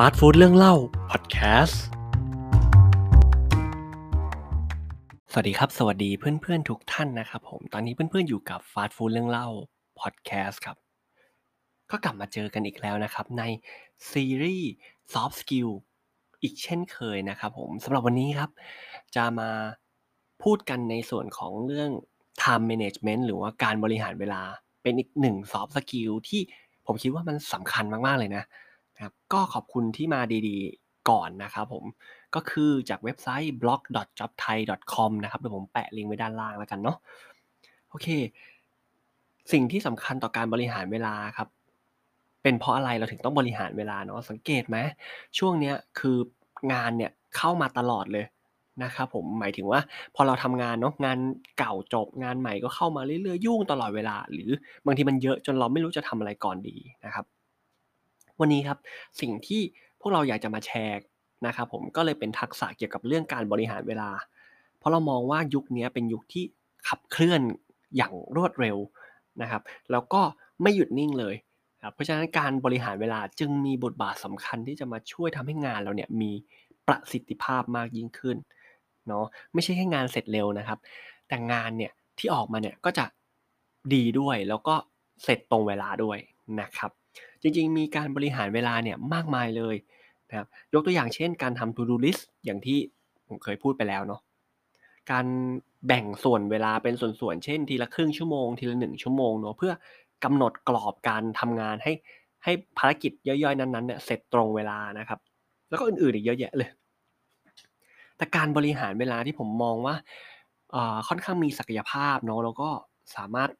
ฟาสต์ฟู้ดเรื่องเล่าพอดแคสต์ สวัสดีครับ สวัสดีเพื่อนๆทุกท่านนะครับผม ตอนนี้เพื่อนๆอยู่กับฟาสต์ฟู้ดเรื่องเล่าพอดแคสต์ครับ ก็กลับมาเจอกันอีกแล้วนะครับในซีรีส์ Soft Skill อีกเช่นเคยนะครับผมสำหรับวันนี้ครับ จะมาพูดกันในส่วนของเรื่อง time management หรือว่าการบริหารเวลาเป็นอีกหนึ่ง soft skill ที่ผมคิดว่ามันสำคัญมากๆเลยนะ นะครับ ก็ขอบคุณที่มาดีๆ ก่อนนะครับผม ก็คือจากเว็บไซต์ blog.jobthai.com นะครับ เดี๋ยวผมแปะลิงก์ไว้ด้านล่างแล้วกันเนาะ โอเค สิ่งที่สำคัญต่อการบริหารเวลาครับ เป็นเพราะอะไรเราถึงต้องบริหารเวลาเนาะ สังเกตไหม ช่วงเนี้ยคืองานเนี่ยเข้ามาตลอดเลยนะครับผมหมายถึงว่าพอเราทำงานเนาะงานเก่าจบงานใหม่ก็เข้ามาเรื่อยๆยุ่งตลอดเวลา หรือบางทีมันเยอะจนเราไม่รู้จะทำอะไรก่อนดีนะครับ วันนี้ครับสิ่งที่พวกเราอยากจะมาแชร์นะครับผมก็เลยเป็นทักษะเกี่ยวกับเรื่องการบริหารเวลา เพราะเรามองว่ายุคนี้เป็นยุคที่ขับเคลื่อนอย่างรวดเร็วนะครับ แล้วก็ไม่หยุดนิ่งเลยครับเพราะฉะนั้นการบริหารเวลาจึงมีบทบาทสำคัญที่จะมาช่วยทำให้งานเราเนี่ยมีประสิทธิภาพมากยิ่งขึ้นเนาะไม่ใช่แค่งานเสร็จเร็วนะครับ แต่งานเนี่ยที่ออกมาเนี่ยก็จะดีด้วยแล้วก็เสร็จตรงเวลาด้วยนะครับ จริงๆ มีการบริหารเวลาเนี่ยมากมายเลยนะครับยกตัวอย่างเช่นการทำ to do list อย่างที่ผมเคยพูดไปแล้วเนาะการแบ่งส่วนเวลาเป็นส่วนๆ เช่น ทีละครึ่งชั่วโมง ทีละหนึ่งชั่วโมงเนาะเพื่อกำหนดกรอบการทำงานให้ให้ภารกิจย่อยๆ นั้นๆเนี่ยเสร็จตรงเวลานะครับ แล้วก็อื่นๆอีกเยอะแยะเลย แต่การบริหารเวลาที่ผมมองว่าค่อนข้างมีศักยภาพเนาะแล้วก็สามารถ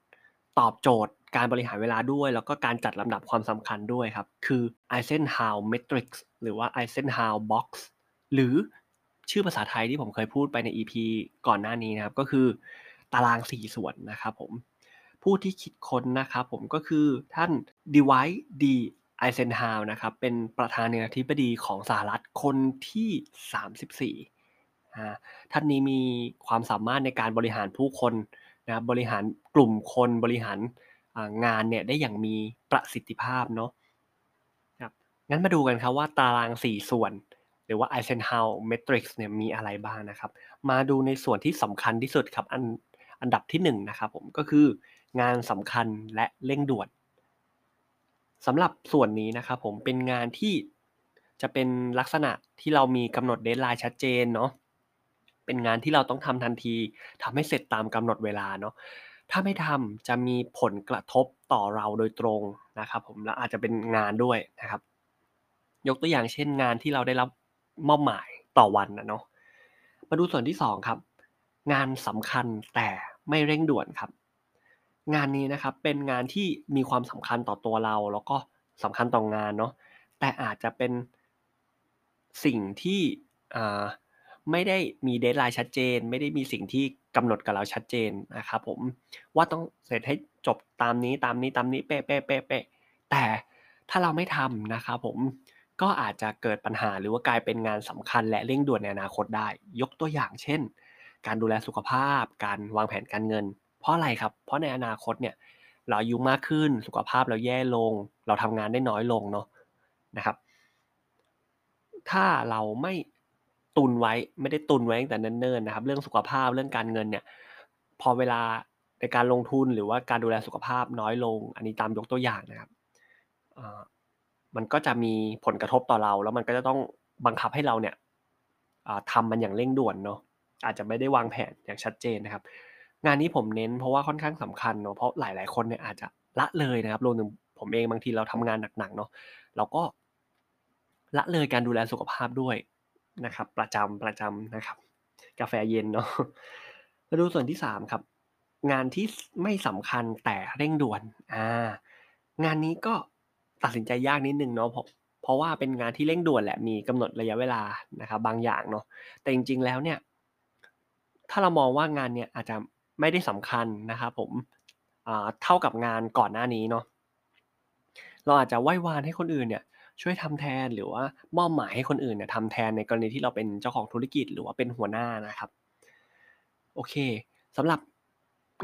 ตอบโจทย์ การบริหารเวลาด้วย แล้วก็การจัดลำดับความสำคัญด้วยครับ คือ Eisenhower Matrix หรือว่า Eisenhower Box หรือชื่อภาษาไทยที่ผมเคยพูดไปใน EP ก่อนหน้านี้นะครับ ก็คือตารางสี่ส่วนนะครับผม ผู้ที่คิดค้นนะครับผมก็คือท่าน Dwight D. Eisenhower นะครับ เป็นประธานาธิบดีของสหรัฐคนที่ 34ท่านนี้มีความสามารถในการบริหารผู้คนนะบริหารกลุ่มคนบริหาร งานเนี่ยได้อย่างมีประสิทธิภาพเนาะครับงั้นมาดูกันครับว่าตาราง 4 ส่วน หรือว่า Eisenhower Matrix เนี่ยมีอะไรบ้างนะครับ มาดูในส่วนที่สำคัญที่สุดครับอันอันดับที่1นนะครับผมก็คืองานสำคัญและเร่งด่วนสำหรับส่วนนี้นะครับผมเป็นงานที่จะเป็นลักษณะที่เรามีกำหนด deadline ชัดเจนเนาะเป็นงานที่เราต้องทำทันทีทำให้เสร็จตามกำหนดเวลาเนาะ ถ้าไม่ทำจะมีผลกระทบต่อเราโดยตรงนะครับผมและอาจจะเป็นงานด้วยนะครับ ยกตัวอย่างเช่นงานที่เราได้รับมอบหมายต่อวันนะเนาะมาดูส่วนที่2ครับ งานสำคัญแต่ไม่เร่งด่วนครับ งานนี้นะครับเป็นงานที่มีความสำคัญต่อตัวเรา แล้วก็สำคัญต่องานเนาะแต่อาจจะเป็นสิ่งที่ไม่ได้มีเดทไลน์ชัดเจน ไม่ได้มีสิ่งที่ กำหนดกับเราชัดเจนนะครับผมว่าต้องเสร็จให้จบตามนี้ตามนี้ตามนี้เป๊ะเป๊ะเป๊ะเป๊ะแต่ถ้าเราไม่ทำนะครับผมก็อาจจะเกิดปัญหาหรือว่ากลายเป็นงานสำคัญและเร่งด่วนในอนาคตได้ ยกตัวอย่างเช่น การดูแลสุขภาพ การวางแผนการเงิน เพราะอะไรครับ เพราะในอนาคตเนี่ยเราอายุมากขึ้นสุขภาพเราแย่ลง เราทำงานได้น้อยลงเนาะนะครับ ถ้าเราไม่ ตุนไว้ ไม่ได้ตุนไว้ตั้งแต่เนิ่นๆนะครับ เรื่องสุขภาพเรื่องการเงินเนี่ย พอเวลาในการลงทุนหรือว่าการดูแลสุขภาพน้อยลง อันนี้ตามยกตัวอย่างนะครับมันก็จะมีผลกระทบต่อเรา แล้วมันก็จะต้องบังคับให้เราเนี่ยทำมันอย่างเร่งด่วนเนาะอาจจะไม่ได้วางแผนอย่างชัดเจนนะครับ งานนี้ผมเน้นเพราะว่าค่อนข้างสำคัญเนาะเพราะหลาย ๆ คนเนี่ยอาจจะละเลยนะครับรวมถึงผมเองบางทีเราทำงานหนักๆเนาะเราก็ละเลยการดูแลสุขภาพด้วย นะครับ ประจำประจำนะครับ กาแฟเย็นเนาะมาดูส่วนที่สามครับ งานที่ไม่สำคัญแต่เร่งด่วนอ่างานนี้ก็ตัดสินใจยากนิดนึงเนาะเพราะเพราะว่าเป็นงานที่เร่งด่วนแหละมีกำหนดระยะเวลานะครับ บางอย่างเนาะแต่จริง ๆ แล้วเนี่ย ถ้าเรามองว่างานเนี่ยอาจจะไม่ได้สำคัญนะครับผมเท่ากับงานก่อนหน้านี้เนาะเราอาจจะไหว้วานให้คนอื่นเนี่ย ช่วยทำแทนหรือว่ามอบหมายให้คนอื่นเนี่ยทำแทนในกรณีที่เราเป็นเจ้าของธุรกิจหรือว่าเป็นหัวหน้านะครับ โอเคสำหรับ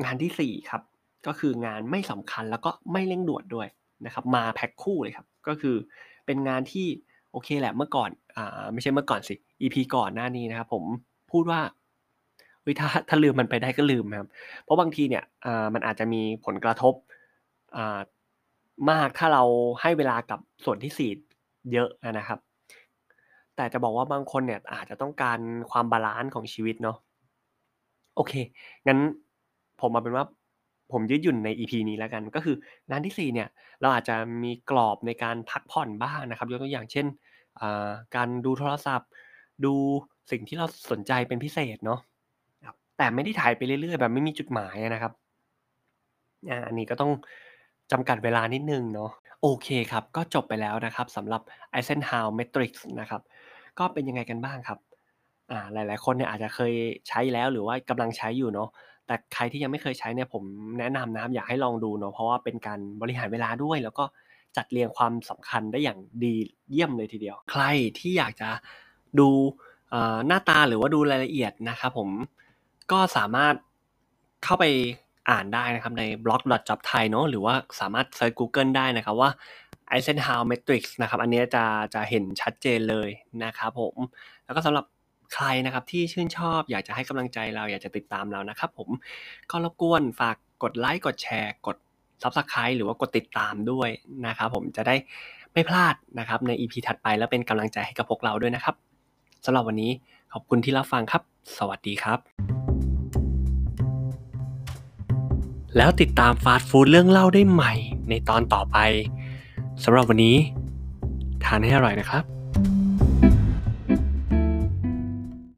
งานที่ 4 ครับ ก็คืองานไม่สำคัญแล้วก็ไม่เร่งด่วนด้วยนะครับ มาแพ็คคู่เลยครับ ก็คือเป็นงานที่โอเคแหละเมื่อก่อนอ่าไม่ใช่เมื่อก่อนสิ EP ก่อนหน้านี้นะครับ ผมพูดว่าเฮ้ยถ้าถ้าลืมมันไปได้ก็ลืมครับ เพราะบางทีเนี่ยอ่ามันอาจจะมีผลกระทบอ่า มากถ้าเราให้เวลากับส่วนที่สี่เยอะนะครับ แต่จะบอกว่าบางคนเนี่ยอาจจะต้องการความ balance ของชีวิตเนาะโอเคงั้นผมมาเป็นว่าผมยืดหยุ่นใน EP นี้แล้วกันก็คืองานที่ 4 เนี่ย เราอาจจะมีกรอบในการพักผ่อนบ้างนะครับยกตัวอย่างเช่นการดูโทรศัพท์ ดูสิ่งที่เราสนใจเป็นพิเศษเนาะแต่ไม่ได้ถ่ายไปเรื่อยๆ แบบไม่มีจุดหมายนะครับอันนี้ก็ต้อง จำกัดเวลานิดหนึ่งเนาะโอเคครับ ก็จบไปแล้วนะครับสำหรับ Eisenhower Matrix นะครับ ก็เป็นยังไงกันบ้างครับอ่าหลาย ๆ คนเนี่ยอาจจะเคยใช้แล้วหรือว่ากำลังใช้อยู่เนาะแต่ใครที่ยังไม่เคยใช้เนี่ยผมแนะนำนะครับอยากให้ลองดูเนาะเพราะว่าเป็นการบริหารเวลาด้วย แล้วก็จัดเรียงความสำคัญได้อย่างดีเยี่ยมเลยทีเดียว ใครที่อยากจะดูหน้าตาหรือว่าดูรายละเอียดนะครับผมก็สามารถเข้าไป อ่านได้นะครับใน blog.jobthai เนาะหรือว่าสามารถเซิร์ช Google ได้นะครับว่า Eisenhower Matrix นะครับอันนี้จะจะเห็นชัดเจนเลยนะครับผม แล้วก็สำหรับใครนะครับที่ชื่นชอบอยากจะให้กำลังใจเราอยากจะติดตามเรานะครับผมก็รบกวนฝากกดไลค์กดแชร์กด Subscribe หรือว่ากดติดตามด้วยนะครับผมจะได้ไม่พลาดนะครับใน EP ถัดไปแล้วเป็นกำลังใจให้กับพวกเราด้วยนะครับสำหรับวันนี้ขอบคุณที่รับฟังครับ สวัสดีครับ แล้วติดตามฟาสต์ฟู้ดเรื่องเล่าได้ใหม่ในตอนต่อไปสำหรับวันนี้ ทานให้อร่อยนะครับ